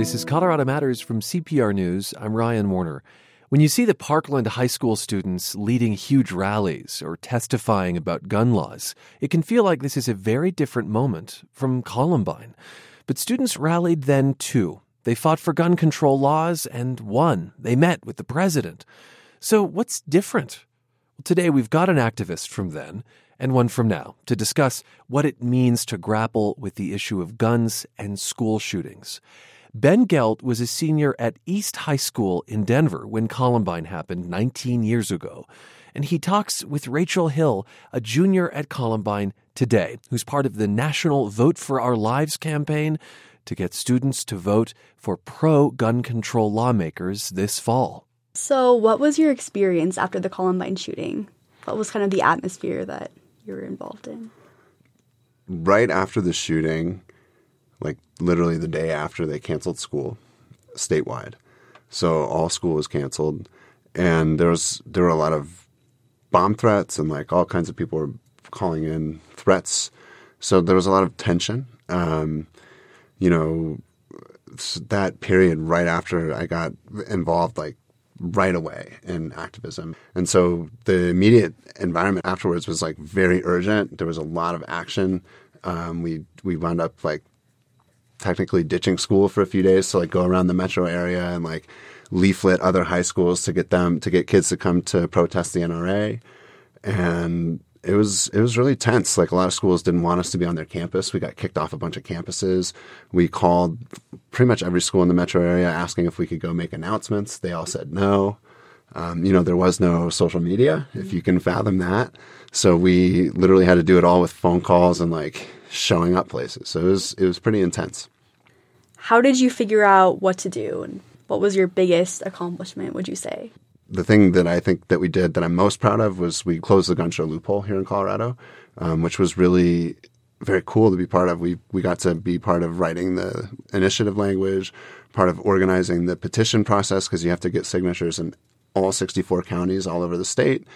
This is Colorado Matters from CPR News. I'm Ryan Warner. When you see the Parkland High School students leading huge rallies or testifying about gun laws, it can feel like this is a very different moment from Columbine. But students rallied then too. They fought for gun control laws and won. They met with the president. So, what's different? Today we've got an activist from then and one from now to discuss what it means to grapple with the issue of guns and school shootings. Ben Gelt was a senior at East High School in Denver when Columbine happened 19 years ago. And he talks with Rachel Hill, a junior at Columbine today, who's part of the National Vote for Our Lives campaign to get students to vote for pro gun control lawmakers this fall. So, what was your experience after the Columbine shooting? What was kind of the atmosphere that you were involved in? Right after the shooting, like literally the day after they canceled school statewide. So all school was canceled and there was there were a lot of bomb threats and like all kinds of people were calling in threats. So there was a lot of tension. Um, you know, that period right after I got involved, like right away in activism. And so the immediate environment afterwards was like very urgent. There was a lot of action. Um, we we wound up like technically ditching school for a few days to like go around the metro area and like leaflet other high schools to get them to get kids to come to protest the NRA. And it was it was really tense. Like a lot of schools didn't want us to be on their campus. We got kicked off a bunch of campuses. We called pretty much every school in the metro area asking if we could go make announcements. They all said no. Um, you know, there was no social media, if you can fathom that. So we literally had to do it all with phone calls and like showing up places. So it was it was pretty intense. How did you figure out what to do and what was your biggest accomplishment, would you say? the thing that I think that we did that I'm most proud of was we closed the gun show loophole here in Colorado, um, which was really very cool to be part of. We we got to be part of writing the initiative language, part of organizing the petition process because you have to get signatures in all 64 counties all over the state,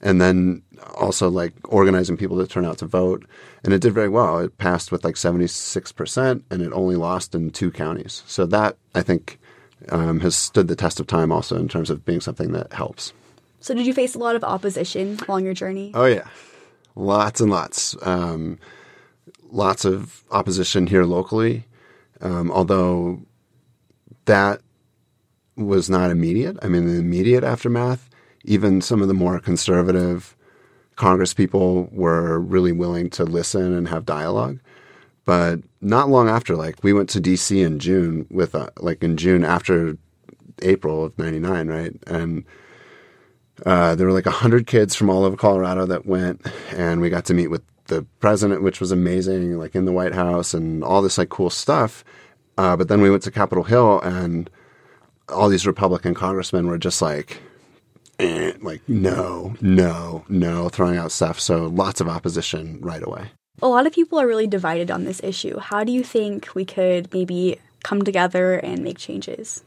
and then also like organizing people to turn out to vote. And it did very well. It passed with like 76 percent, and it only lost in two counties. So that I think um, has stood the test of time also in terms of being something that helps. So, did you face a lot of opposition along your journey? Oh, yeah. Lots and lots. Um, lots of opposition here locally, um, although that was not immediate. I mean, the immediate aftermath, even some of the more conservative Congress people were really willing to listen and have dialogue. But not long after, like we went to DC in June with, uh, like in June after April of '99, right? And uh, there were like a hundred kids from all over Colorado that went, and we got to meet with the president, which was amazing, like in the White House and all this like cool stuff. Uh, but then we went to Capitol Hill, and all these Republican congressmen were just like, eh, like no, no, no, throwing out stuff. So lots of opposition right away a lot of people are really divided on this issue. How do you think we could maybe come together and make changes?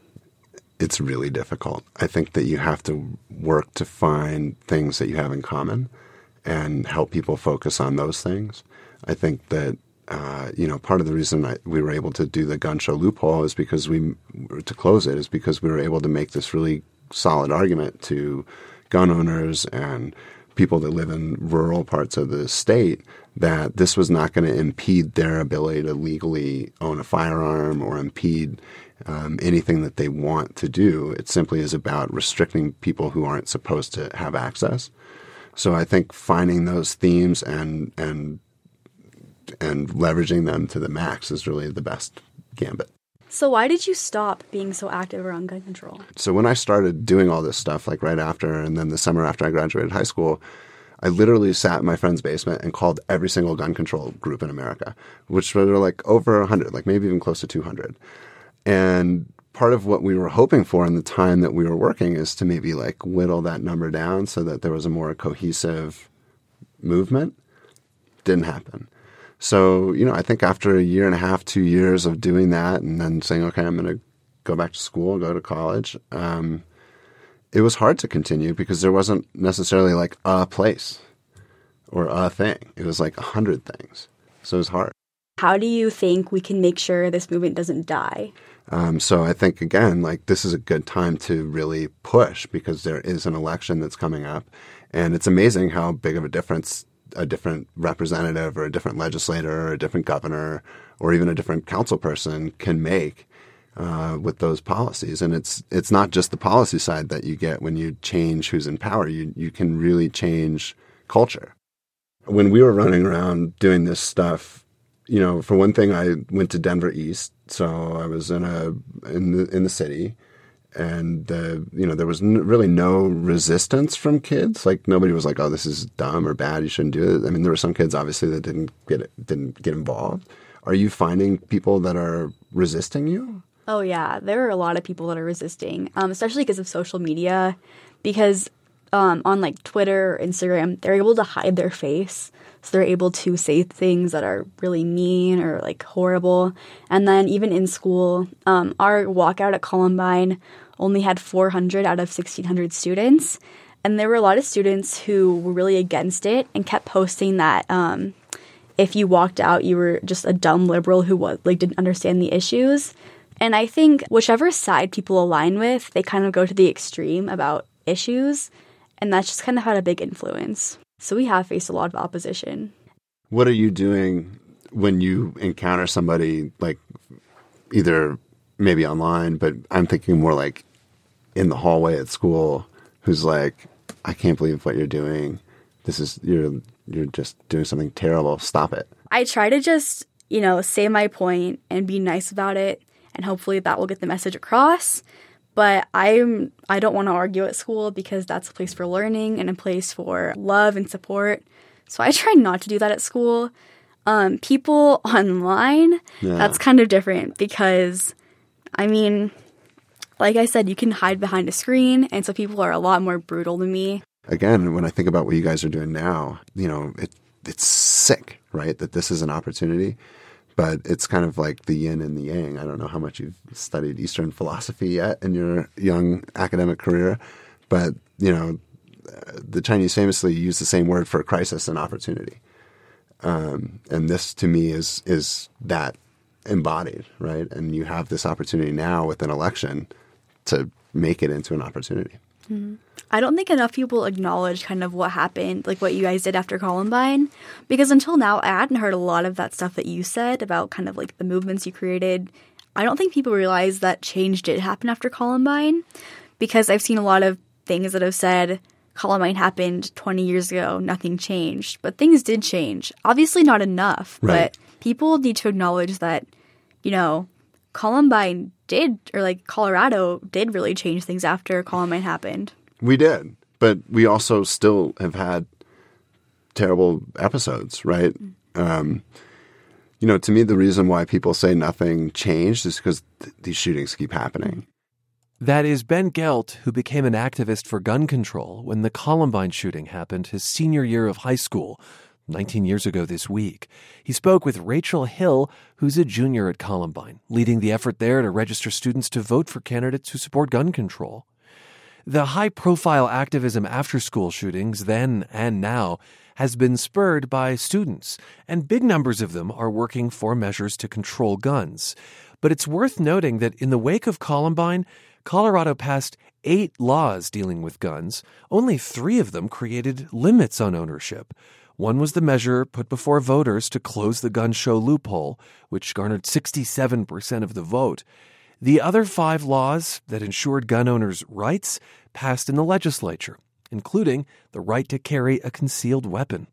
It's really difficult. I think that you have to work to find things that you have in common and help people focus on those things. I think that uh, you know part of the reason I, we were able to do the gun show loophole is because we to close it is because we were able to make this really solid argument to gun owners and people that live in rural parts of the state that this was not going to impede their ability to legally own a firearm or impede um, anything that they want to do. It simply is about restricting people who aren't supposed to have access. So I think finding those themes and and and leveraging them to the max is really the best gambit. So why did you stop being so active around gun control? So when I started doing all this stuff, like right after, and then the summer after I graduated high school, I literally sat in my friend's basement and called every single gun control group in America, which were like over 100, like maybe even close to 200. And part of what we were hoping for in the time that we were working is to maybe like whittle that number down so that there was a more cohesive movement. Didn't happen. So, you know, I think after a year and a half, two years of doing that and then saying, okay, I'm going to go back to school, go to college, um, it was hard to continue because there wasn't necessarily like a place or a thing. It was like a hundred things. So it was hard. How do you think we can make sure this movement doesn't die? Um, so I think again, like this is a good time to really push because there is an election that's coming up, and it's amazing how big of a difference a different representative or a different legislator or a different governor or even a different council person can make uh, with those policies. And it's it's not just the policy side that you get when you change who's in power. You you can really change culture. When we were running around doing this stuff, you know, for one thing, I went to Denver East, so I was in a in the in the city, and uh, you know there was n- really no resistance from kids. Like nobody was like, "Oh, this is dumb or bad. You shouldn't do it." I mean, there were some kids obviously that didn't get it, didn't get involved. Are you finding people that are resisting you? Oh yeah, there are a lot of people that are resisting, um, especially because of social media. Because um, on like Twitter, or Instagram, they're able to hide their face, so they're able to say things that are really mean or like horrible. And then even in school, um, our walkout at Columbine only had 400 out of 1,600 students, and there were a lot of students who were really against it and kept posting that. Um, if you walked out, you were just a dumb liberal who like didn't understand the issues. And I think whichever side people align with, they kind of go to the extreme about issues. And that's just kind of had a big influence. So we have faced a lot of opposition. What are you doing when you encounter somebody like either maybe online, but I'm thinking more like in the hallway at school who's like, I can't believe what you're doing. This is you're you're just doing something terrible. Stop it. I try to just, you know, say my point and be nice about it and hopefully that will get the message across. But I'm I don't want to argue at school because that's a place for learning and a place for love and support. So I try not to do that at school. Um, people online, yeah. that's kind of different because, I mean, like I said, you can hide behind a screen, and so people are a lot more brutal than me. Again, when I think about what you guys are doing now, you know, it it's sick, right? That this is an opportunity but it's kind of like the yin and the yang. I don't know how much you've studied Eastern philosophy yet in your young academic career, but you know, the Chinese famously use the same word for crisis and opportunity, um, and this to me is is that embodied, right? And you have this opportunity now with an election to make it into an opportunity. Mm-hmm. I don't think enough people acknowledge kind of what happened, like what you guys did after Columbine, because until now I hadn't heard a lot of that stuff that you said about kind of like the movements you created. I don't think people realize that change did happen after Columbine, because I've seen a lot of things that have said Columbine happened 20 years ago, nothing changed, but things did change. Obviously, not enough, right. but people need to acknowledge that, you know, Columbine did, or like Colorado did really change things after Columbine happened. We did, but we also still have had terrible episodes, right? Um, you know, to me, the reason why people say nothing changed is because th- these shootings keep happening. That is Ben Gelt, who became an activist for gun control when the Columbine shooting happened his senior year of high school, 19 years ago this week. He spoke with Rachel Hill, who's a junior at Columbine, leading the effort there to register students to vote for candidates who support gun control. The high profile activism after school shootings, then and now, has been spurred by students, and big numbers of them are working for measures to control guns. But it's worth noting that in the wake of Columbine, Colorado passed eight laws dealing with guns. Only three of them created limits on ownership. One was the measure put before voters to close the gun show loophole, which garnered 67% of the vote. The other five laws that ensured gun owners' rights passed in the legislature, including the right to carry a concealed weapon.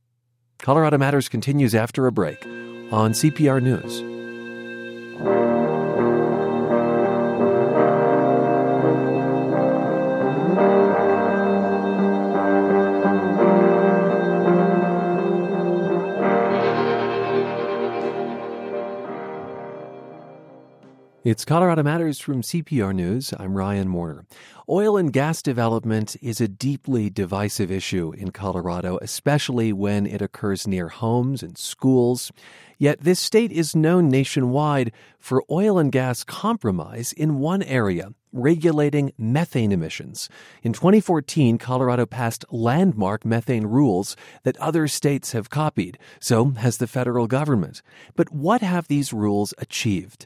Colorado Matters continues after a break on CPR News. It's Colorado Matters from CPR News. I'm Ryan Warner. Oil and gas development is a deeply divisive issue in Colorado, especially when it occurs near homes and schools. Yet this state is known nationwide for oil and gas compromise in one area, regulating methane emissions. In 2014, Colorado passed landmark methane rules that other states have copied. So has the federal government. But what have these rules achieved?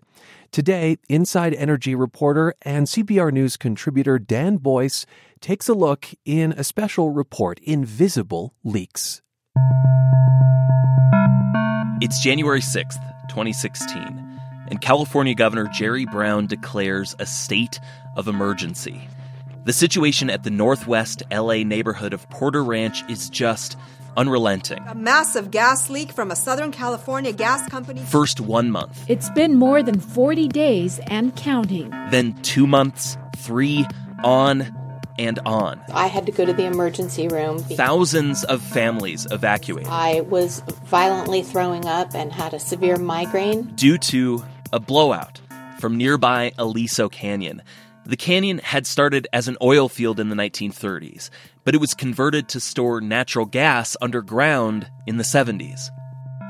Today, Inside Energy reporter and CPR News contributor Dan Boyce takes a look in a special report, Invisible Leaks. It's January 6th, 2016, and California Governor Jerry Brown declares a state of emergency. The situation at the northwest LA neighborhood of Porter Ranch is just unrelenting. A massive gas leak from a Southern California gas company. First one month. It's been more than 40 days and counting. Then two months, three, on and on. I had to go to the emergency room. Thousands of families evacuated. I was violently throwing up and had a severe migraine. Due to a blowout from nearby Aliso Canyon. The canyon had started as an oil field in the 1930s, but it was converted to store natural gas underground in the 70s.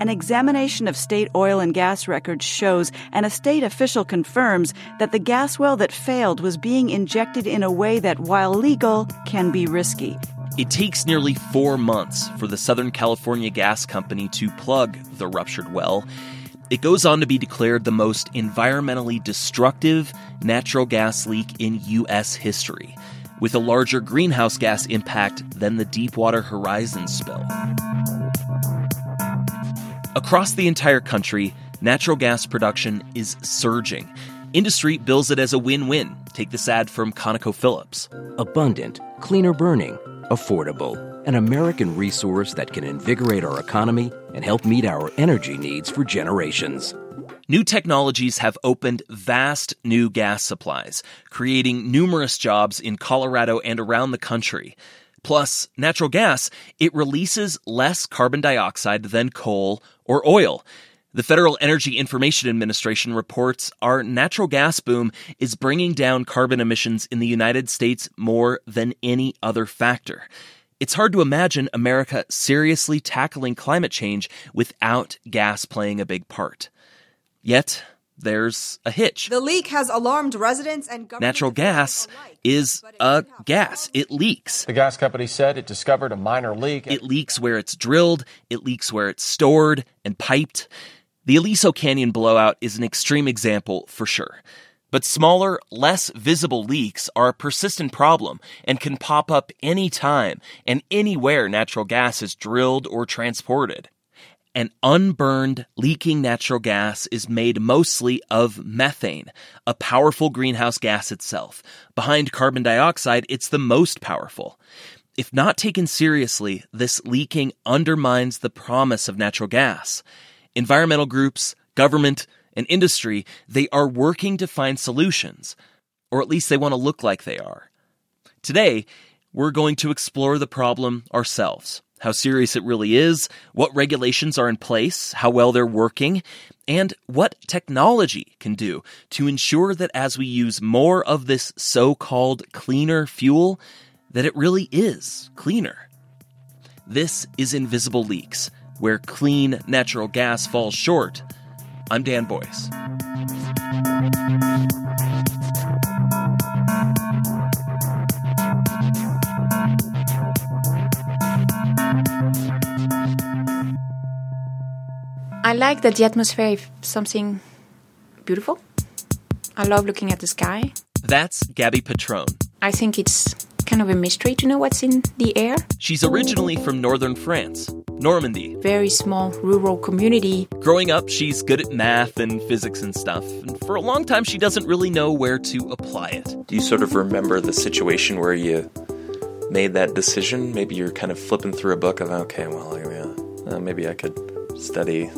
An examination of state oil and gas records shows, and a state official confirms, that the gas well that failed was being injected in a way that, while legal, can be risky. It takes nearly four months for the Southern California Gas Company to plug the ruptured well. It goes on to be declared the most environmentally destructive natural gas leak in U.S. history, with a larger greenhouse gas impact than the Deepwater Horizon spill. Across the entire country, natural gas production is surging. Industry bills it as a win win. Take this ad from ConocoPhillips. Abundant, cleaner burning, affordable, an American resource that can invigorate our economy and help meet our energy needs for generations. New technologies have opened vast new gas supplies, creating numerous jobs in Colorado and around the country. Plus, natural gas, it releases less carbon dioxide than coal or oil. The Federal Energy Information Administration reports our natural gas boom is bringing down carbon emissions in the United States more than any other factor. It's hard to imagine America seriously tackling climate change without gas playing a big part. Yet, there's a hitch. The leak has alarmed residents and Natural gas is a gas. It leaks. The gas company said it discovered a minor leak. It leaks where it's drilled, it leaks where it's stored and piped. The Aliso Canyon blowout is an extreme example for sure. But smaller, less visible leaks are a persistent problem and can pop up anytime and anywhere natural gas is drilled or transported. An unburned, leaking natural gas is made mostly of methane, a powerful greenhouse gas itself. Behind carbon dioxide, it's the most powerful. If not taken seriously, this leaking undermines the promise of natural gas. Environmental groups, government, and industry, they are working to find solutions, or at least they want to look like they are. Today, we're going to explore the problem ourselves how serious it really is, what regulations are in place, how well they're working, and what technology can do to ensure that as we use more of this so-called cleaner fuel, that it really is cleaner. This is Invisible Leaks, where clean natural gas falls short. I'm Dan Boyce. I like that the atmosphere is something beautiful. I love looking at the sky. That's Gabby Pétron. I think it's kind of a mystery to know what's in the air. She's originally from northern France, Normandy. Very small rural community. Growing up, she's good at math and physics and stuff. And for a long time, she doesn't really know where to apply it. Do you sort of remember the situation where you made that decision? Maybe you're kind of flipping through a book of, okay, well, yeah, uh, maybe I could study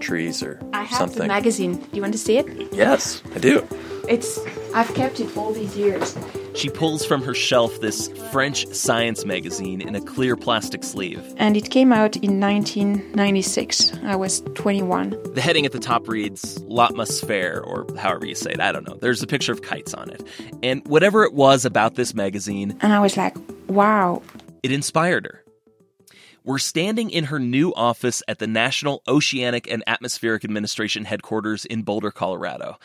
trees or I have something. the magazine. Do you want to see it? Yes, I do. It's I've kept it all these years. She pulls from her shelf this French science magazine in a clear plastic sleeve. And it came out in 1996. I was 21. The heading at the top reads L'Atmosphère, or however you say it, I don't know. There's a picture of kites on it. And whatever it was about this magazine, And I was like, wow. it inspired her. We're standing in her new office at the National Oceanic and Atmospheric Administration headquarters in Boulder, Colorado.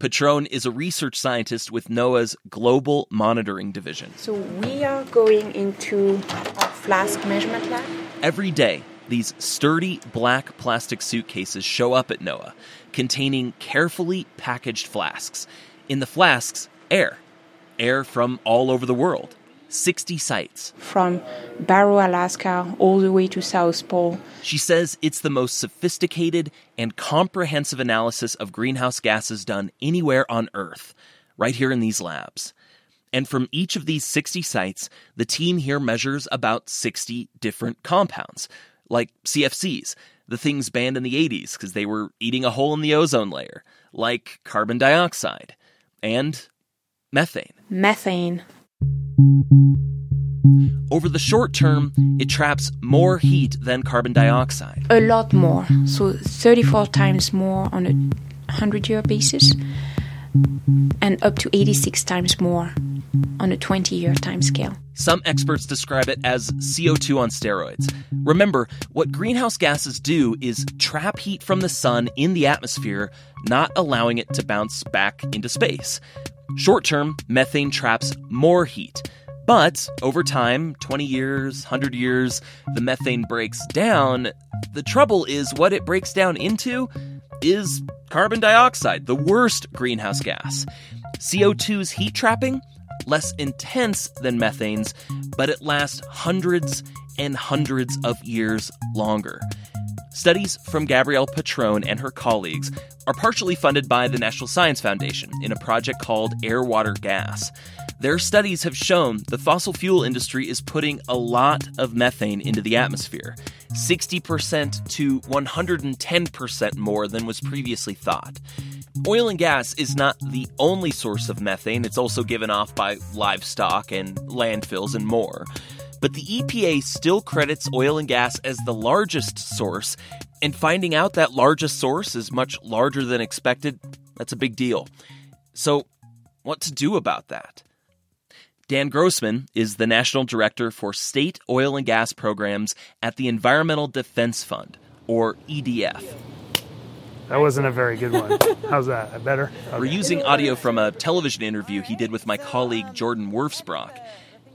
Pétron is a research scientist with NOAA's Global Monitoring Division. So we are going into our flask measurement lab. Every day, these sturdy black plastic suitcases show up at NOAA, containing carefully packaged flasks. In the flasks, air. Air from all over the world. 60 sites. From Barrow, Alaska, all the way to South Pole. She says it's the most sophisticated and comprehensive analysis of greenhouse gases done anywhere on Earth, right here in these labs. And from each of these 60 sites, the team here measures about 60 different compounds, like CFCs, the things banned in the 80s because they were eating a hole in the ozone layer, like carbon dioxide and methane. Methane. Over the short term, it traps more heat than carbon dioxide. A lot more. So 34 times more on a 100 year basis, and up to 86 times more on a 20 year time scale. Some experts describe it as CO2 on steroids. Remember, what greenhouse gases do is trap heat from the sun in the atmosphere, not allowing it to bounce back into space. Short term, methane traps more heat. But over time, 20 years, 100 years, the methane breaks down. The trouble is, what it breaks down into is carbon dioxide, the worst greenhouse gas. CO2's heat trapping, less intense than methane's, but it lasts hundreds and hundreds of years longer. Studies from Gabrielle Pétron and her colleagues are partially funded by the National Science Foundation in a project called Air Water Gas. Their studies have shown the fossil fuel industry is putting a lot of methane into the atmosphere 60% to 110% more than was previously thought. Oil and gas is not the only source of methane, it's also given off by livestock and landfills and more. But the EPA still credits oil and gas as the largest source, and finding out that largest source is much larger than expected, that's a big deal. So, what to do about that? Dan Grossman is the National Director for State Oil and Gas Programs at the Environmental Defense Fund, or EDF. That wasn't a very good one. How's that? Better? Okay. We're using audio from a television interview he did with my colleague Jordan Wirfs-Brock.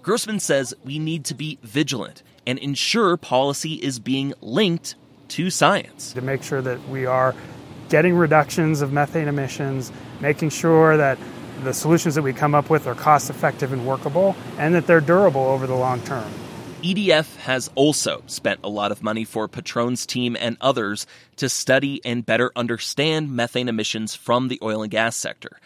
Grossman says we need to be vigilant and ensure policy is being linked to science. To make sure that we are getting reductions of methane emissions, making sure that the solutions that we come up with are cost effective and workable, and that they're durable over the long term. EDF has also spent a lot of money for Pétron's team and others to study and better understand methane emissions from the oil and gas sector.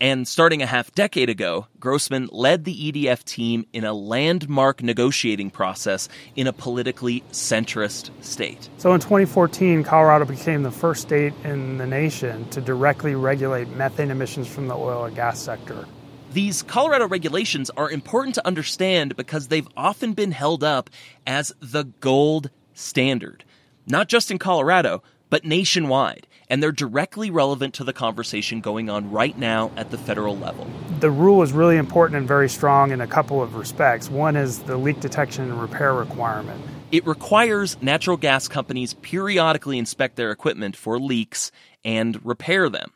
And starting a half decade ago, Grossman led the EDF team in a landmark negotiating process in a politically centrist state. So in 2014, Colorado became the first state in the nation to directly regulate methane emissions from the oil and gas sector. These Colorado regulations are important to understand because they've often been held up as the gold standard, not just in Colorado, but nationwide and they're directly relevant to the conversation going on right now at the federal level. The rule is really important and very strong in a couple of respects. One is the leak detection and repair requirement. It requires natural gas companies periodically inspect their equipment for leaks and repair them.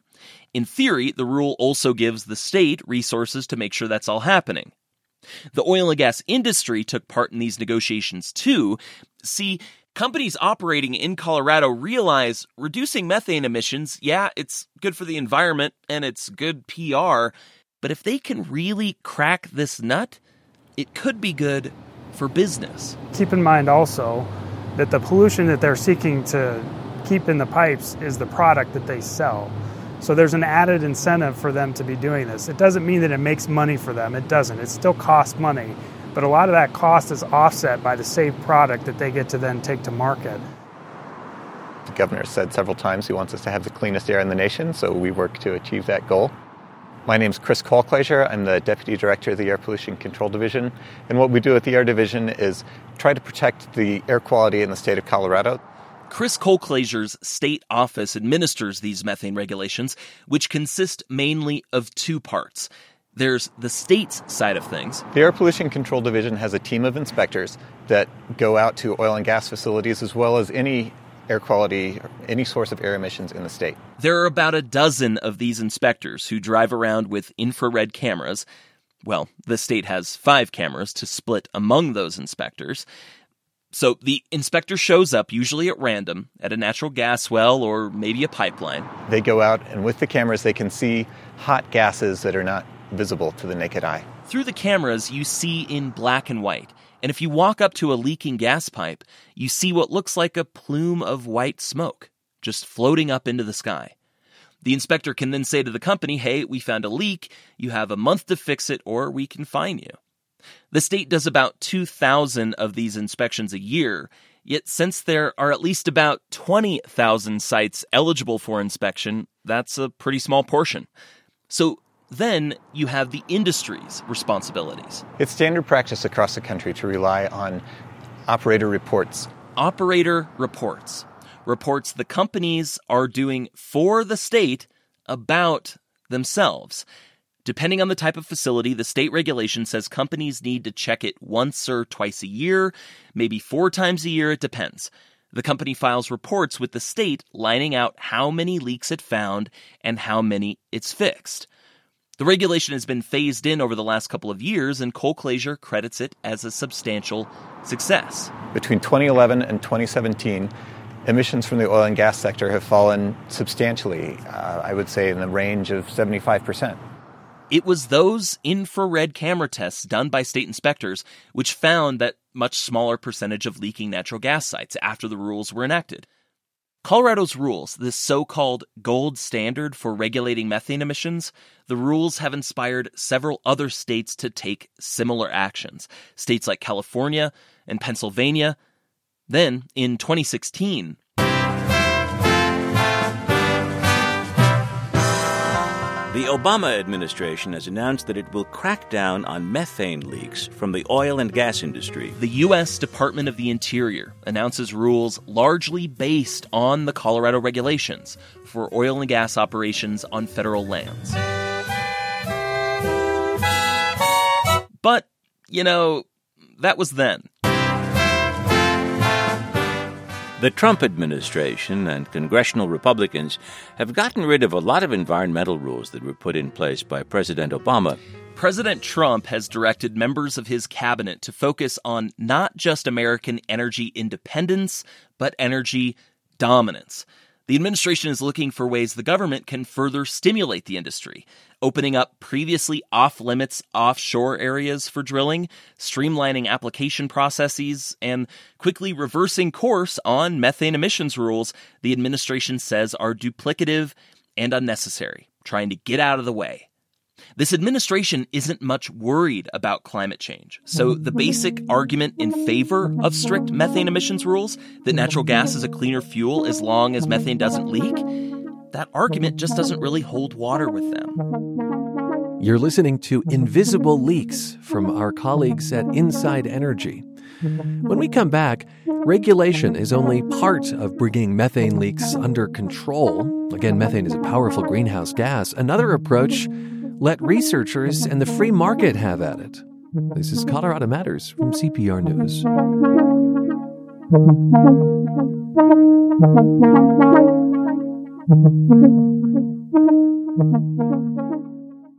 In theory, the rule also gives the state resources to make sure that's all happening. The oil and gas industry took part in these negotiations too. See, companies operating in Colorado realize reducing methane emissions, yeah, it's good for the environment and it's good PR, but if they can really crack this nut, it could be good for business. Keep in mind also that the pollution that they're seeking to keep in the pipes is the product that they sell. So there's an added incentive for them to be doing this. It doesn't mean that it makes money for them, it doesn't. It still costs money but a lot of that cost is offset by the safe product that they get to then take to market. The governor said several times he wants us to have the cleanest air in the nation, so we work to achieve that goal. My name is Chris Colclasure. I'm the Deputy Director of the Air Pollution Control Division. And what we do at the Air Division is try to protect the air quality in the state of Colorado. Chris Colclasure's state office administers these methane regulations, which consist mainly of two parts. There's the state's side of things. The Air Pollution Control Division has a team of inspectors that go out to oil and gas facilities as well as any air quality, any source of air emissions in the state. There are about a dozen of these inspectors who drive around with infrared cameras. Well, the state has five cameras to split among those inspectors. So the inspector shows up, usually at random, at a natural gas well or maybe a pipeline. They go out, and with the cameras, they can see hot gases that are not visible to the naked eye. Through the cameras, you see in black and white and if you walk up to a leaking gas pipe, you see what looks like a plume of white smoke just floating up into the sky. The inspector can then say to the company, hey, we found a leak, you have a month to fix it, or we can fine you. The state does about 2,000 of these inspections a year, yet since there are at least about 20,000 sites eligible for inspection, that's a pretty small portion. So then you have the industry's responsibilities. It's standard practice across the country to rely on operator reports. Operator reports. Reports the companies are doing for the state about themselves. Depending on the type of facility, the state regulation says companies need to check it once or twice a year, maybe four times a year, it depends. The company files reports with the state lining out how many leaks it found and how many it's fixed. The regulation has been phased in over the last couple of years, and Coal Colclasure credits it as a substantial success. Between 2011 and 2017, emissions from the oil and gas sector have fallen substantially, uh, I would say in the range of 75%. It was those infrared camera tests done by state inspectors which found that much smaller percentage of leaking natural gas sites after the rules were enacted. Colorado's rules, this so called gold standard for regulating methane emissions, the rules have inspired several other states to take similar actions. States like California and Pennsylvania. Then, in 2016, The Obama administration has announced that it will crack down on methane leaks from the oil and gas industry. The U.S. Department of the Interior announces rules largely based on the Colorado regulations for oil and gas operations on federal lands. But, you know, that was then. The Trump administration and congressional Republicans have gotten rid of a lot of environmental rules that were put in place by President Obama. President Trump has directed members of his cabinet to focus on not just American energy independence, but energy dominance. The administration is looking for ways the government can further stimulate the industry, opening up previously off limits offshore areas for drilling, streamlining application processes, and quickly reversing course on methane emissions rules the administration says are duplicative and unnecessary, trying to get out of the way. This administration isn't much worried about climate change. So the basic argument in favor of strict methane emissions rules, that natural gas is a cleaner fuel as long as methane doesn't leak, that argument just doesn't really hold water with them. You're listening to Invisible Leaks from our colleagues at Inside Energy. When we come back, regulation is only part of bringing methane leaks under control. Again, methane is a powerful greenhouse gas. Another approach let researchers and the free market have at it. This is Colorado Matters from CPR News.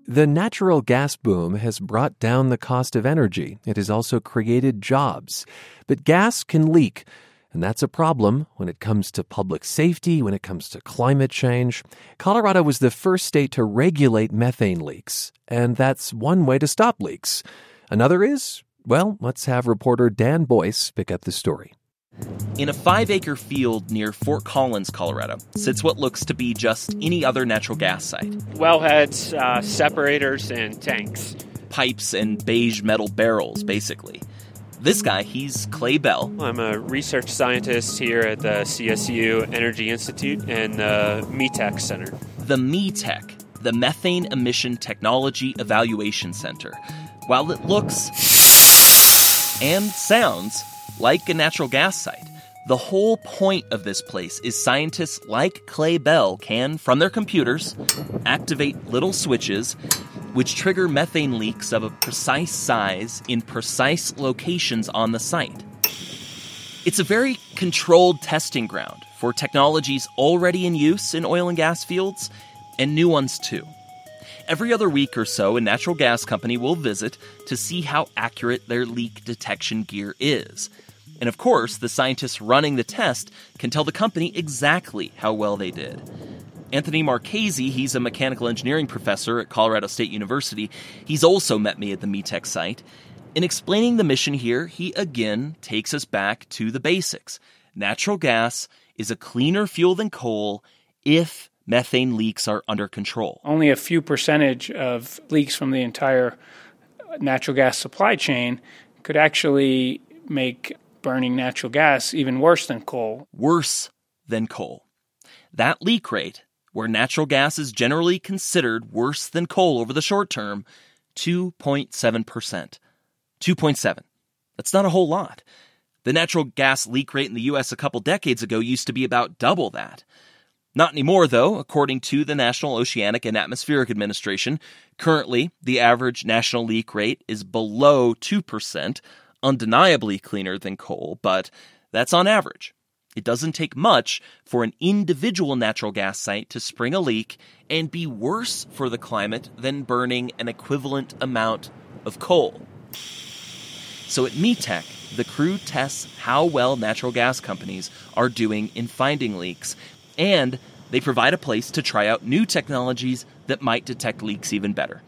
The natural gas boom has brought down the cost of energy. It has also created jobs. But gas can leak and that's a problem when it comes to public safety, when it comes to climate change. Colorado was the first state to regulate methane leaks, and that's one way to stop leaks. Another is, well, let's have reporter Dan Boyce pick up the story. In a five acre field near Fort Collins, Colorado, sits what looks to be just any other natural gas site. Wellheads, uh, separators, and tanks. Pipes and beige metal barrels, basically. This guy, he's Clay Bell. I'm a research scientist here at the CSU Energy Institute and uh, the METEC Center. The METEC, the Methane Emission Technology Evaluation Center. While it looks and sounds like a natural gas site, the whole point of this place is scientists like Clay Bell can, from their computers, activate little switches which trigger methane leaks of a precise size in precise locations on the site. It's a very controlled testing ground for technologies already in use in oil and gas fields and new ones too. Every other week or so, a natural gas company will visit to see how accurate their leak detection gear is. And of course, the scientists running the test can tell the company exactly how well they did. Anthony Marchese, he's a mechanical engineering professor at Colorado State University. He's also met me at the METEC site. In explaining the mission here, he again takes us back to the basics. Natural gas is a cleaner fuel than coal if methane leaks are under control. Only a few percentage of leaks from the entire natural gas supply chain could actually make burning natural gas even worse than coal. Worse than coal. That leak rate, where natural gas is generally considered worse than coal over the short term, 2.7%. 2.7. That's not a whole lot. The natural gas leak rate in the US a couple decades ago used to be about double that. Not anymore, though, according to the National Oceanic and Atmospheric Administration. Currently, the average national leak rate is below 2%, undeniably cleaner than coal, but that's on average. It doesn't take much for an individual natural gas site to spring a leak and be worse for the climate than burning an equivalent amount of coal. So at METEC, the crew tests how well natural gas companies are doing in finding leaks, and they provide a place to try out new technologies that might detect leaks even better.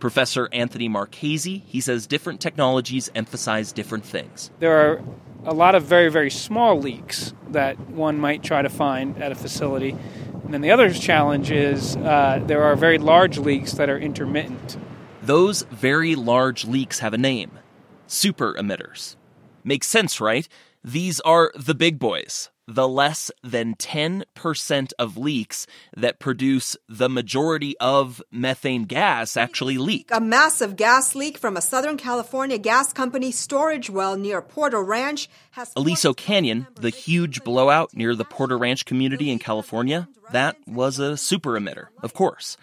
Professor Anthony Marchese, he says different technologies emphasize different things. There are a lot of very, very small leaks that one might try to find at a facility. And then the other challenge is uh, there are very large leaks that are intermittent. Those very large leaks have a name super emitters. Makes sense, right? These are the big boys, the less than 10% of leaks that produce the majority of methane gas actually leak. A massive gas leak from a Southern California gas company storage well near Porter Ranch has. Aliso Canyon, the huge blowout near the Porter Ranch community in California, that was a super emitter, of course.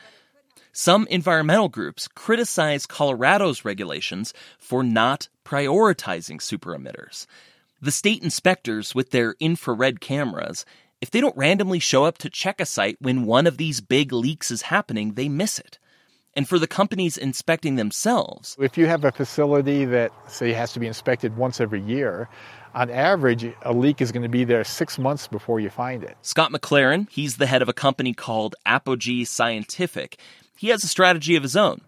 Some environmental groups criticize Colorado's regulations for not prioritizing super emitters. The state inspectors, with their infrared cameras, if they don't randomly show up to check a site when one of these big leaks is happening, they miss it. And for the companies inspecting themselves, if you have a facility that, say, has to be inspected once every year, on average, a leak is going to be there six months before you find it. Scott McLaren, he's the head of a company called Apogee Scientific. He has a strategy of his own,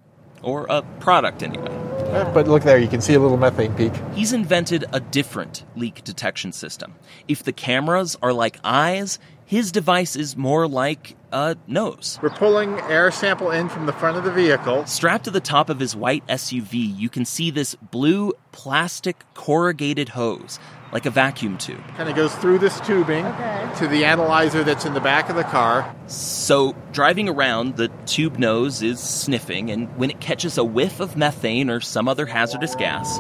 or a product anyway. Uh, but look there, you can see a little methane peak. He's invented a different leak detection system. If the cameras are like eyes, his device is more like a nose. We're pulling air sample in from the front of the vehicle. Strapped to the top of his white SUV, you can see this blue plastic corrugated hose, like a vacuum tube. Kind of goes through this tubing okay. to the analyzer that's in the back of the car. So, driving around, the tube nose is sniffing, and when it catches a whiff of methane or some other hazardous gas,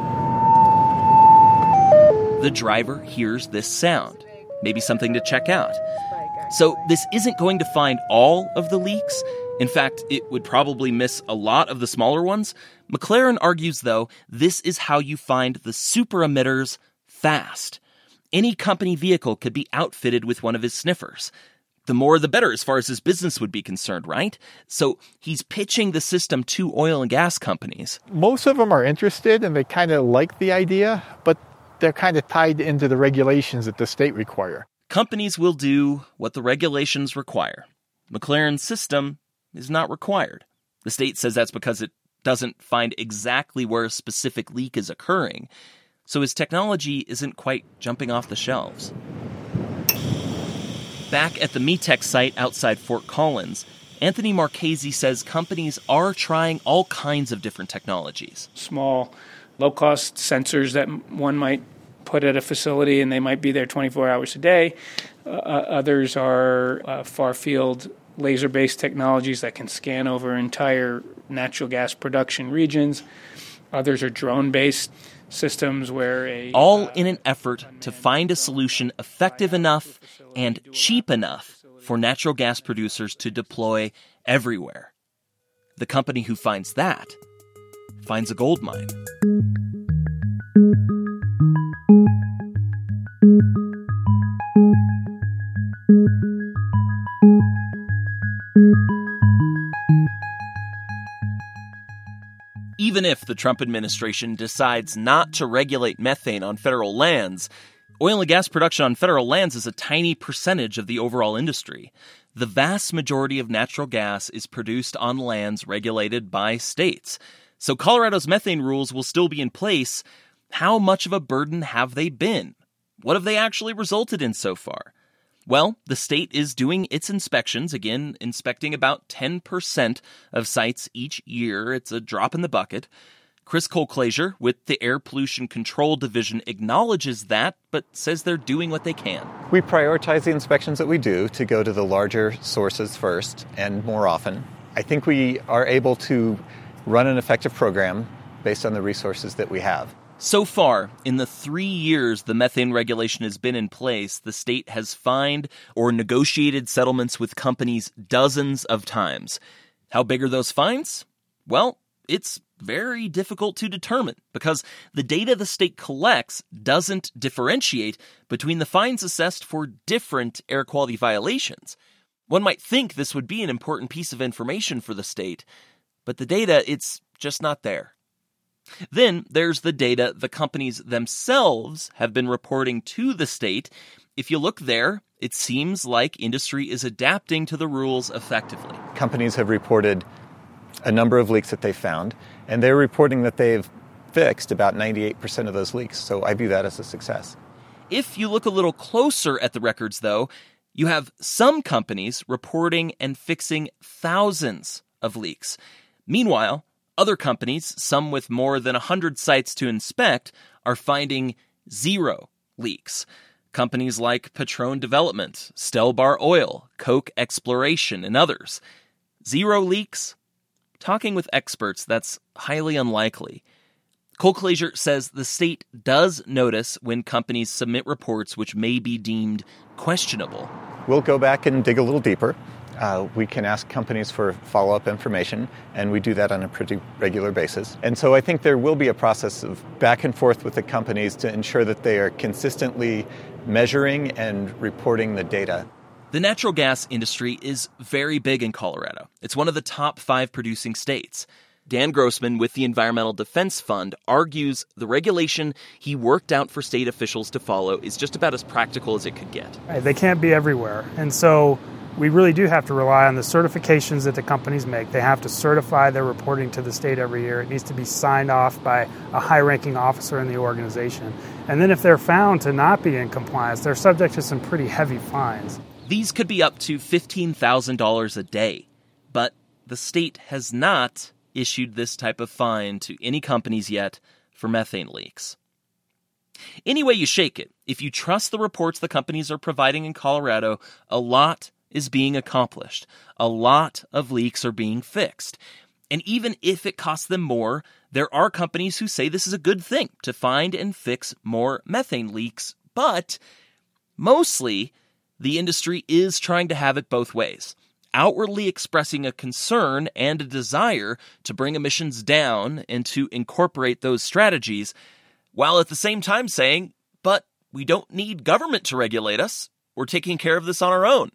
the driver hears this sound. Maybe something to check out. So, this isn't going to find all of the leaks. In fact, it would probably miss a lot of the smaller ones. McLaren argues, though, this is how you find the super emitters fast. Any company vehicle could be outfitted with one of his sniffers. The more the better as far as his business would be concerned, right? So he's pitching the system to oil and gas companies. Most of them are interested and they kind of like the idea, but they're kind of tied into the regulations that the state require. Companies will do what the regulations require. McLaren's system is not required. The state says that's because it doesn't find exactly where a specific leak is occurring, so his technology isn't quite jumping off the shelves. Back at the METEC site outside Fort Collins, Anthony Marchese says companies are trying all kinds of different technologies. Small, low cost sensors that one might put at a facility and they might be there 24 hours a day. Uh, uh, others are uh, far field laser based technologies that can scan over entire natural gas production regions. Others are drone based systems where a. All in uh, an effort to find a solution effective enough and cheap enough for natural gas producers to deploy everywhere. The company who finds that finds a gold mine. Even if the Trump administration decides not to regulate methane on federal lands, oil and gas production on federal lands is a tiny percentage of the overall industry. The vast majority of natural gas is produced on lands regulated by states. So Colorado's methane rules will still be in place. How much of a burden have they been? What have they actually resulted in so far? Well, the state is doing its inspections, again, inspecting about 10% of sites each year. It's a drop in the bucket. Chris Colclasure with the Air Pollution Control Division acknowledges that, but says they're doing what they can. We prioritize the inspections that we do to go to the larger sources first and more often. I think we are able to run an effective program based on the resources that we have. So far, in the three years the methane regulation has been in place, the state has fined or negotiated settlements with companies dozens of times. How big are those fines? Well, it's very difficult to determine because the data the state collects doesn't differentiate between the fines assessed for different air quality violations. One might think this would be an important piece of information for the state, but the data, it's just not there. Then there's the data the companies themselves have been reporting to the state. If you look there, it seems like industry is adapting to the rules effectively. Companies have reported a number of leaks that they found, and they're reporting that they've fixed about 98% of those leaks. So I view that as a success. If you look a little closer at the records, though, you have some companies reporting and fixing thousands of leaks. Meanwhile, other companies, some with more than 100 sites to inspect, are finding zero leaks. Companies like Petron Development, Stelbar Oil, Koch Exploration, and others. Zero leaks? Talking with experts, that's highly unlikely. Colclasure says the state does notice when companies submit reports which may be deemed questionable. We'll go back and dig a little deeper uh, we can ask companies for follow up information, and we do that on a pretty regular basis. And so I think there will be a process of back and forth with the companies to ensure that they are consistently measuring and reporting the data. The natural gas industry is very big in Colorado. It's one of the top five producing states. Dan Grossman with the Environmental Defense Fund argues the regulation he worked out for state officials to follow is just about as practical as it could get. They can't be everywhere. And so we really do have to rely on the certifications that the companies make. They have to certify their reporting to the state every year. It needs to be signed off by a high ranking officer in the organization. And then if they're found to not be in compliance, they're subject to some pretty heavy fines. These could be up to $15,000 a day, but the state has not issued this type of fine to any companies yet for methane leaks. Any way you shake it, if you trust the reports the companies are providing in Colorado, a lot is being accomplished. A lot of leaks are being fixed. And even if it costs them more, there are companies who say this is a good thing to find and fix more methane leaks. But mostly, the industry is trying to have it both ways, outwardly expressing a concern and a desire to bring emissions down and to incorporate those strategies, while at the same time saying, but we don't need government to regulate us. We're taking care of this on our own.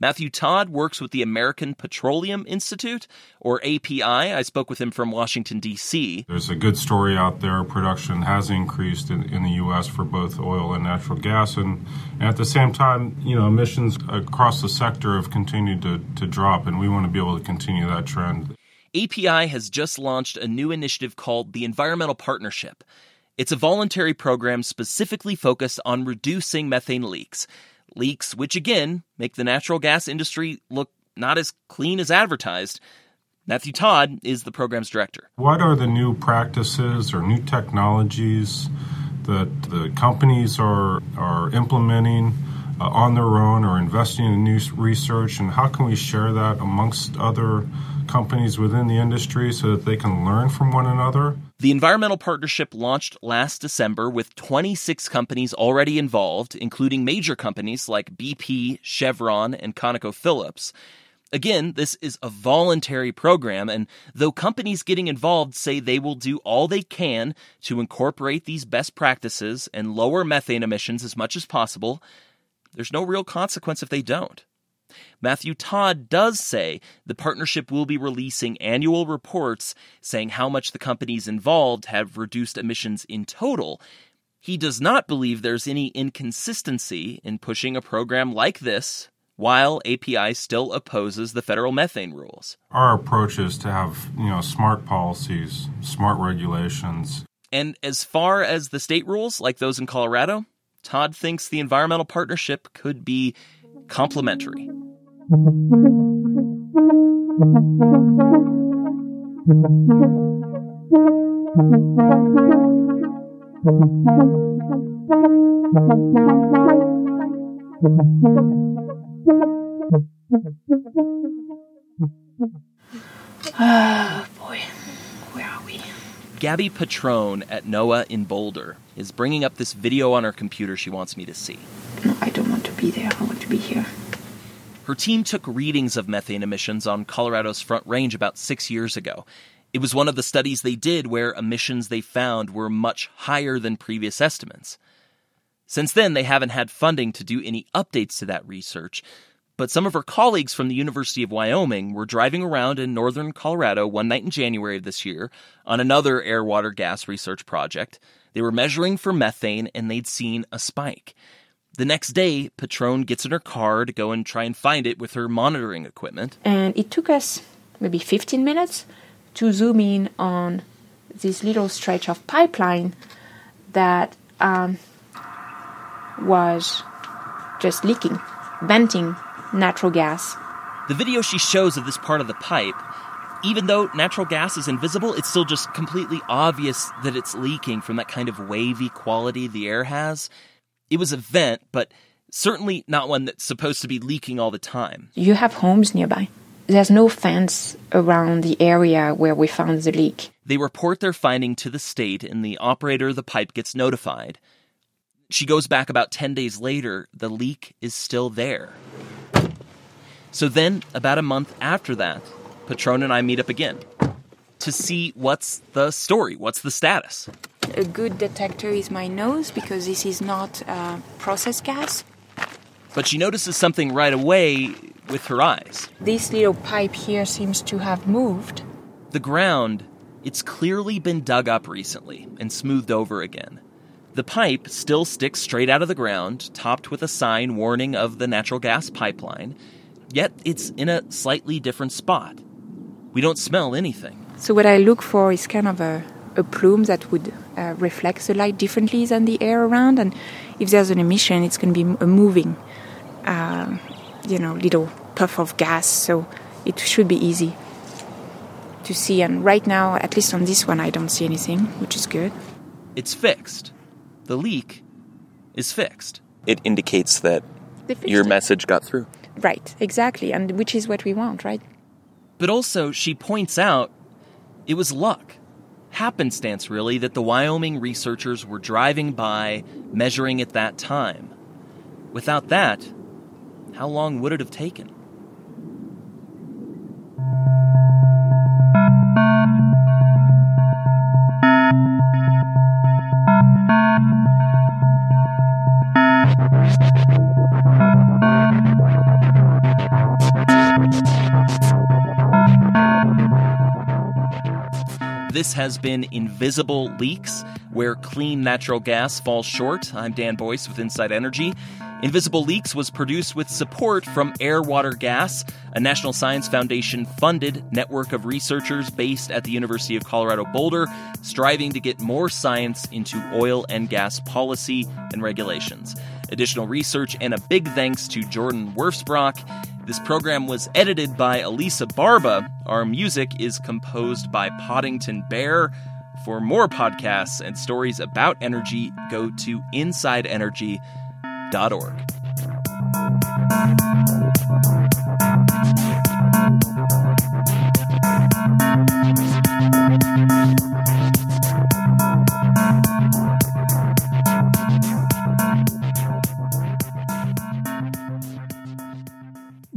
Matthew Todd works with the American Petroleum Institute, or API. I spoke with him from Washington, D.C. There's a good story out there. Production has increased in, in the U.S. for both oil and natural gas. And, and, at the same time, you know, emissions across the sector have continued to, to drop, and we want to be able to continue that trend. API has just launched a new initiative called the Environmental Partnership. It's a voluntary program specifically focused on reducing methane leaks leaks, which again make the natural gas industry look not as clean as advertised. Matthew Todd is the program's director. What are the new practices or new technologies that the companies are, are implementing uh, on their own or investing in new research, and how can we share that amongst other companies within the industry so that they can learn from one another? The Environmental Partnership launched last December with 26 companies already involved, including major companies like BP, Chevron, and ConocoPhillips. Again, this is a voluntary program, and though companies getting involved say they will do all they can to incorporate these best practices and lower methane emissions as much as possible, there's no real consequence if they don't. Matthew Todd does say the partnership will be releasing annual reports saying how much the companies involved have reduced emissions in total. He does not believe there's any inconsistency in pushing a program like this while API still opposes the federal methane rules. Our approach is to have, you know, smart policies, smart regulations. And as far as the state rules, like those in Colorado, Todd thinks the environmental partnership could be complementary. Oh boy, where are we? Gabby Pétron at NOAA in Boulder is bringing up this video on her computer she wants me to see. No, I don't want to be there. I want to be here. Her team took readings of methane emissions on Colorado's Front Range about six years ago. It was one of the studies they did where emissions they found were much higher than previous estimates. Since then, they haven't had funding to do any updates to that research, but some of her colleagues from the University of Wyoming were driving around in northern Colorado one night in January of this year on another air water gas research project. They were measuring for methane and they'd seen a spike. The next day, Pétron gets in her car to go and try and find it with her monitoring equipment. And it took us maybe 15 minutes to zoom in on this little stretch of pipeline that um, was just leaking, venting natural gas. The video she shows of this part of the pipe, even though natural gas is invisible, it's still just completely obvious that it's leaking from that kind of wavy quality the air has. It was a vent, but certainly not one that's supposed to be leaking all the time. You have homes nearby. There's no fence around the area where we found the leak. They report their finding to the state, and the operator of the pipe gets notified. She goes back about 10 days later, the leak is still there. So then, about a month after that, Pétron and I meet up again to see what's the story, what's the status. A good detector is my nose because this is not uh, processed gas. But she notices something right away with her eyes. This little pipe here seems to have moved. The ground, it's clearly been dug up recently and smoothed over again. The pipe still sticks straight out of the ground, topped with a sign warning of the natural gas pipeline, yet it's in a slightly different spot. We don't smell anything. So, what I look for is kind of a, a plume that would uh, reflect the light differently than the air around. And if there's an emission, it's going to be a moving, uh, you know, little puff of gas. So, it should be easy to see. And right now, at least on this one, I don't see anything, which is good. It's fixed. The leak is fixed. It indicates that your message got through. Right, exactly, and which is what we want, right? But also, she points out it was luck, happenstance really, that the Wyoming researchers were driving by, measuring at that time. Without that, how long would it have taken? This has been Invisible Leaks, where clean natural gas falls short. I'm Dan Boyce with Inside Energy. Invisible Leaks was produced with support from Air Water Gas, a National Science Foundation funded network of researchers based at the University of Colorado Boulder, striving to get more science into oil and gas policy and regulations. Additional research and a big thanks to Jordan Wirfs-Brock. This program was edited by Alisa Barba. Our music is composed by Poddington Bear. For more podcasts and stories about energy, go to insideenergy.org.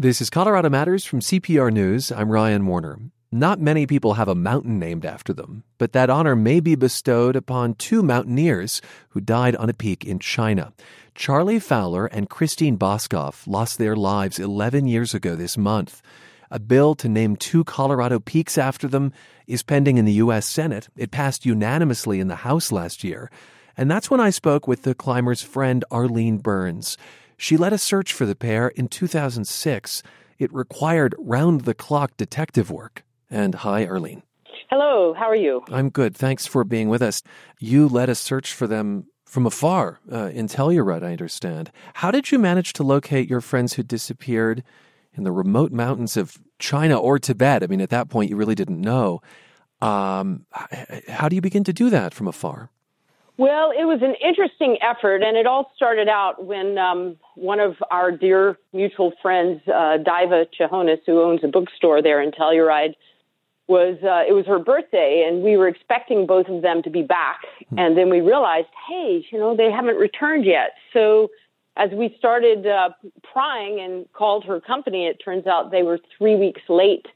This is Colorado Matters from CPR News. I'm Ryan Warner. Not many people have a mountain named after them, but that honor may be bestowed upon two mountaineers who died on a peak in China. Charlie Fowler and Christine Boskoff lost their lives 11 years ago this month. A bill to name two Colorado peaks after them is pending in the U.S. Senate. It passed unanimously in the House last year. And that's when I spoke with the climber's friend Arlene Burns. She led a search for the pair in 2006. It required round the clock detective work. And hi, Arlene. Hello, how are you? I'm good. Thanks for being with us. You led a search for them from afar uh, in Telluride, I understand. How did you manage to locate your friends who disappeared in the remote mountains of China or Tibet? I mean, at that point, you really didn't know. Um, how do you begin to do that from afar? Well, it was an interesting effort, and it all started out when um, one of our dear mutual friends, uh, Diva Chahonis, who owns a bookstore there in Telluride, was uh, it was her birthday, and we were expecting both of them to be back, hmm. and then we realized, hey, you know, they haven't returned yet. So as we started uh, prying and called her company, it turns out they were three weeks late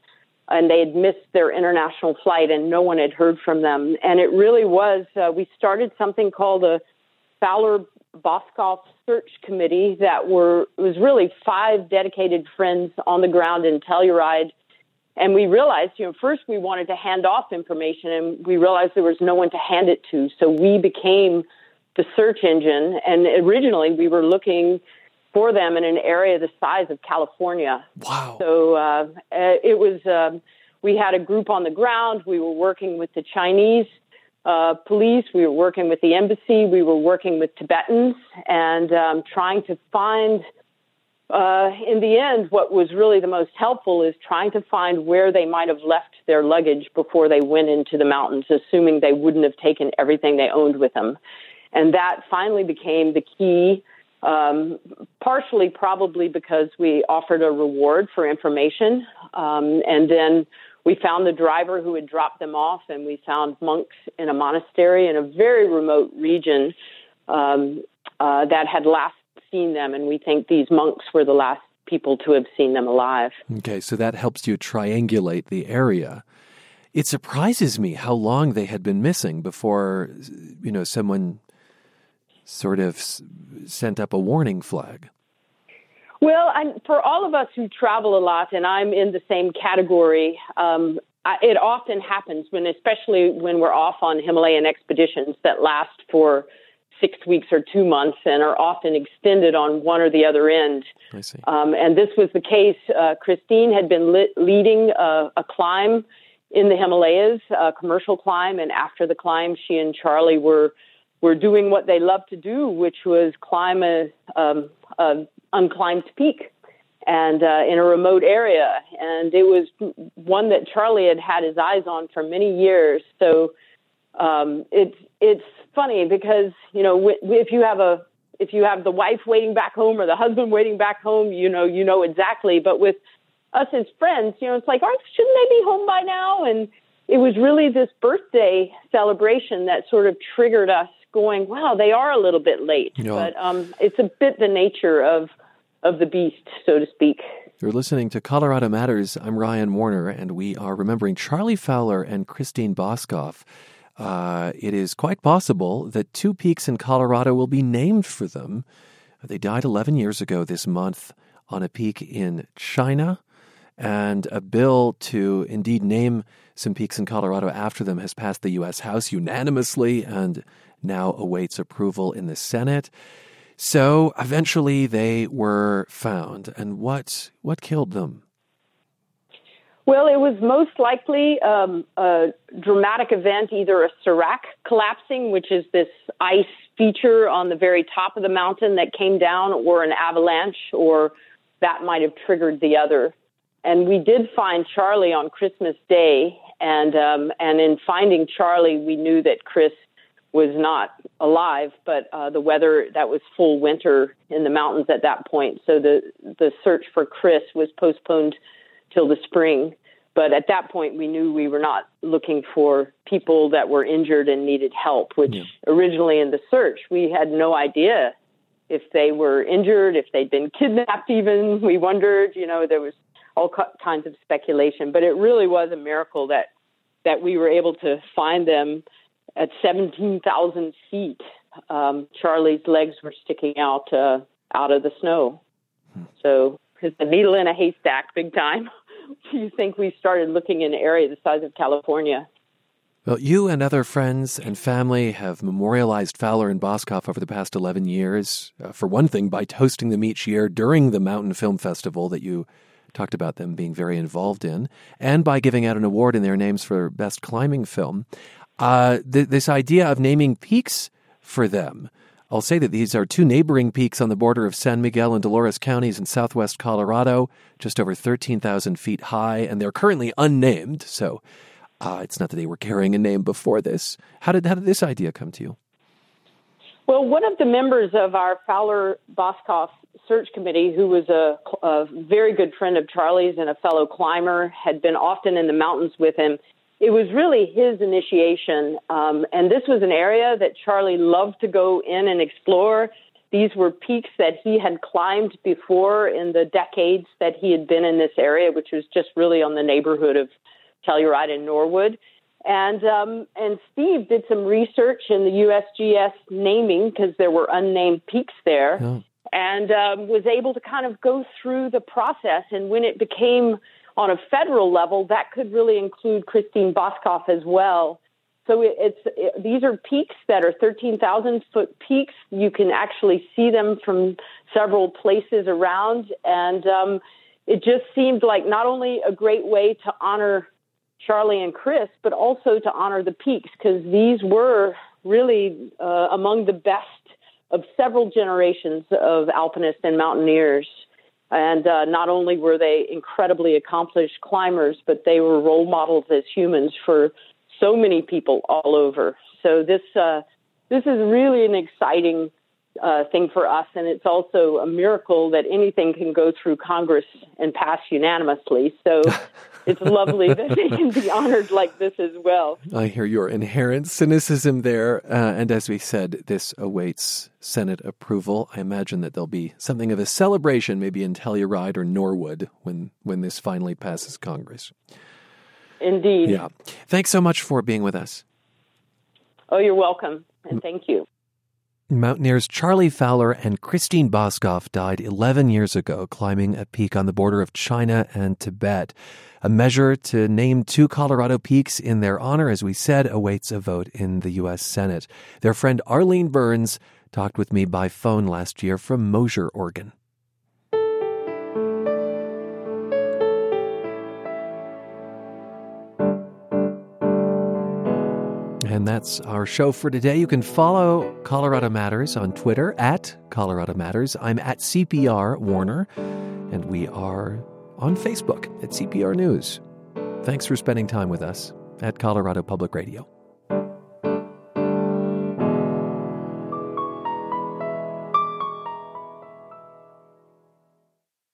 and they had missed their international flight and no one had heard from them. And it really was, uh, we started something called a Fowler Boskoff search committee that were, was really five dedicated friends on the ground in Telluride. And we realized, you know, first we wanted to hand off information and we realized there was no one to hand it to. So we became the search engine. And originally we were looking for them in an area the size of California. Wow. So uh, it was, um, we had a group on the ground. We were working with the Chinese uh, police. We were working with the embassy. We were working with Tibetans and um, trying to find, uh, in the end, what was really the most helpful is trying to find where they might have left their luggage before they went into the mountains, assuming they wouldn't have taken everything they owned with them. And that finally became the key, um, partially probably because we offered a reward for information. Um, and then we found the driver who had dropped them off, and we found monks in a monastery in a very remote region um, uh, that had last seen them. And we think these monks were the last people to have seen them alive. Okay, so that helps you triangulate the area. It surprises me how long they had been missing before, you know, someone sort of sent up a warning flag? Well, I'm, for all of us who travel a lot, and I'm in the same category, um, I, it often happens when, especially when we're off on Himalayan expeditions that last for six weeks or two months and are often extended on one or the other end. I see. Um, and this was the case. Uh, Christine had been lit, leading a, a climb in the Himalayas, a commercial climb, and after the climb, she and Charlie were were doing what they love to do, which was climb a, um, a unclimbed peak and uh, in a remote area. And it was one that Charlie had had his eyes on for many years. So um, it's it's funny because you know if you have a if you have the wife waiting back home or the husband waiting back home, you know you know exactly. But with us as friends, you know, it's like, aren't shouldn't they be home by now? And it was really this birthday celebration that sort of triggered us going, wow, they are a little bit late. Yeah. But um, it's a bit the nature of of the beast, so to speak. You're listening to Colorado Matters. I'm Ryan Warner, and we are remembering Charlie Fowler and Christine Boskoff. Uh, it is quite possible that two peaks in Colorado will be named for them. They died 11 years ago this month on a peak in China, and a bill to indeed name some peaks in Colorado after them has passed the U.S. House unanimously and now awaits approval in the Senate. So eventually they were found. And what what killed them? Well, it was most likely um, a dramatic event, either a serac collapsing, which is this ice feature on the very top of the mountain that came down, or an avalanche, or that might have triggered the other. And we did find Charlie on Christmas Day, and um, and in finding Charlie, we knew that Chris was not alive, but uh, the weather that was full winter in the mountains at that point. So the the search for Chris was postponed till the spring. But at that point, we knew we were not looking for people that were injured and needed help. Which yeah. originally in the search, we had no idea if they were injured, if they'd been kidnapped, even. We wondered, you know, there was all kinds of speculation, but it really was a miracle that, that we were able to find them at 17,000 feet. Um, Charlie's legs were sticking out uh, out of the snow. So, it's a needle in a haystack, big time. Do you think we started looking in an area the size of California? Well, you and other friends and family have memorialized Fowler and Boskoff over the past 11 years. Uh, for one thing, by toasting them each year during the Mountain Film Festival that you talked about them being very involved in, and by giving out an award in their names for Best Climbing Film. Uh, th- this idea of naming peaks for them. I'll say that these are two neighboring peaks on the border of San Miguel and Dolores counties in southwest Colorado, just over 13,000 feet high, and they're currently unnamed. So uh, it's not that they were carrying a name before this. How did how did this idea come to you? Well, one of the members of our Fowler Boskoff search committee, who was a, a very good friend of Charlie's and a fellow climber, had been often in the mountains with him. It was really his initiation, um, and this was an area that Charlie loved to go in and explore. These were peaks that he had climbed before in the decades that he had been in this area, which was just really on the neighborhood of Telluride and Norwood. And um, and Steve did some research in the USGS naming because there were unnamed peaks there. And um, was able to kind of go through the process. And when it became on a federal level, that could really include Christine Boskoff as well. So it, it's it, these are peaks that are 13,000 foot peaks. You can actually see them from several places around, and um, it just seemed like not only a great way to honor Charlie and Chris, but also to honor the peaks because these were really uh, among the best of several generations of alpinists and mountaineers. And uh, not only were they incredibly accomplished climbers, but they were role models as humans for so many people all over. So this uh, this is really an exciting uh, thing for us, and it's also a miracle that anything can go through Congress and pass unanimously. So it's lovely that they can be honored like this as well. I hear your inherent cynicism there. Uh, and as we said, this awaits Senate approval. I imagine that there'll be something of a celebration, maybe in Telluride or Norwood, when, when this finally passes Congress. Indeed. Yeah. Thanks so much for being with us. Oh, you're welcome. And thank you. Mountaineers Charlie Fowler and Christine Boskoff died 11 years ago climbing a peak on the border of China and Tibet. A measure to name two Colorado peaks in their honor, as we said, awaits a vote in the U.S. Senate. Their friend Arlene Burns talked with me by phone last year from Mosier, Oregon. And that's our show for today. You can follow Colorado Matters on Twitter at Colorado Matters. I'm at CPR Warner, and we are on Facebook at CPR News. Thanks for spending time with us at Colorado Public Radio.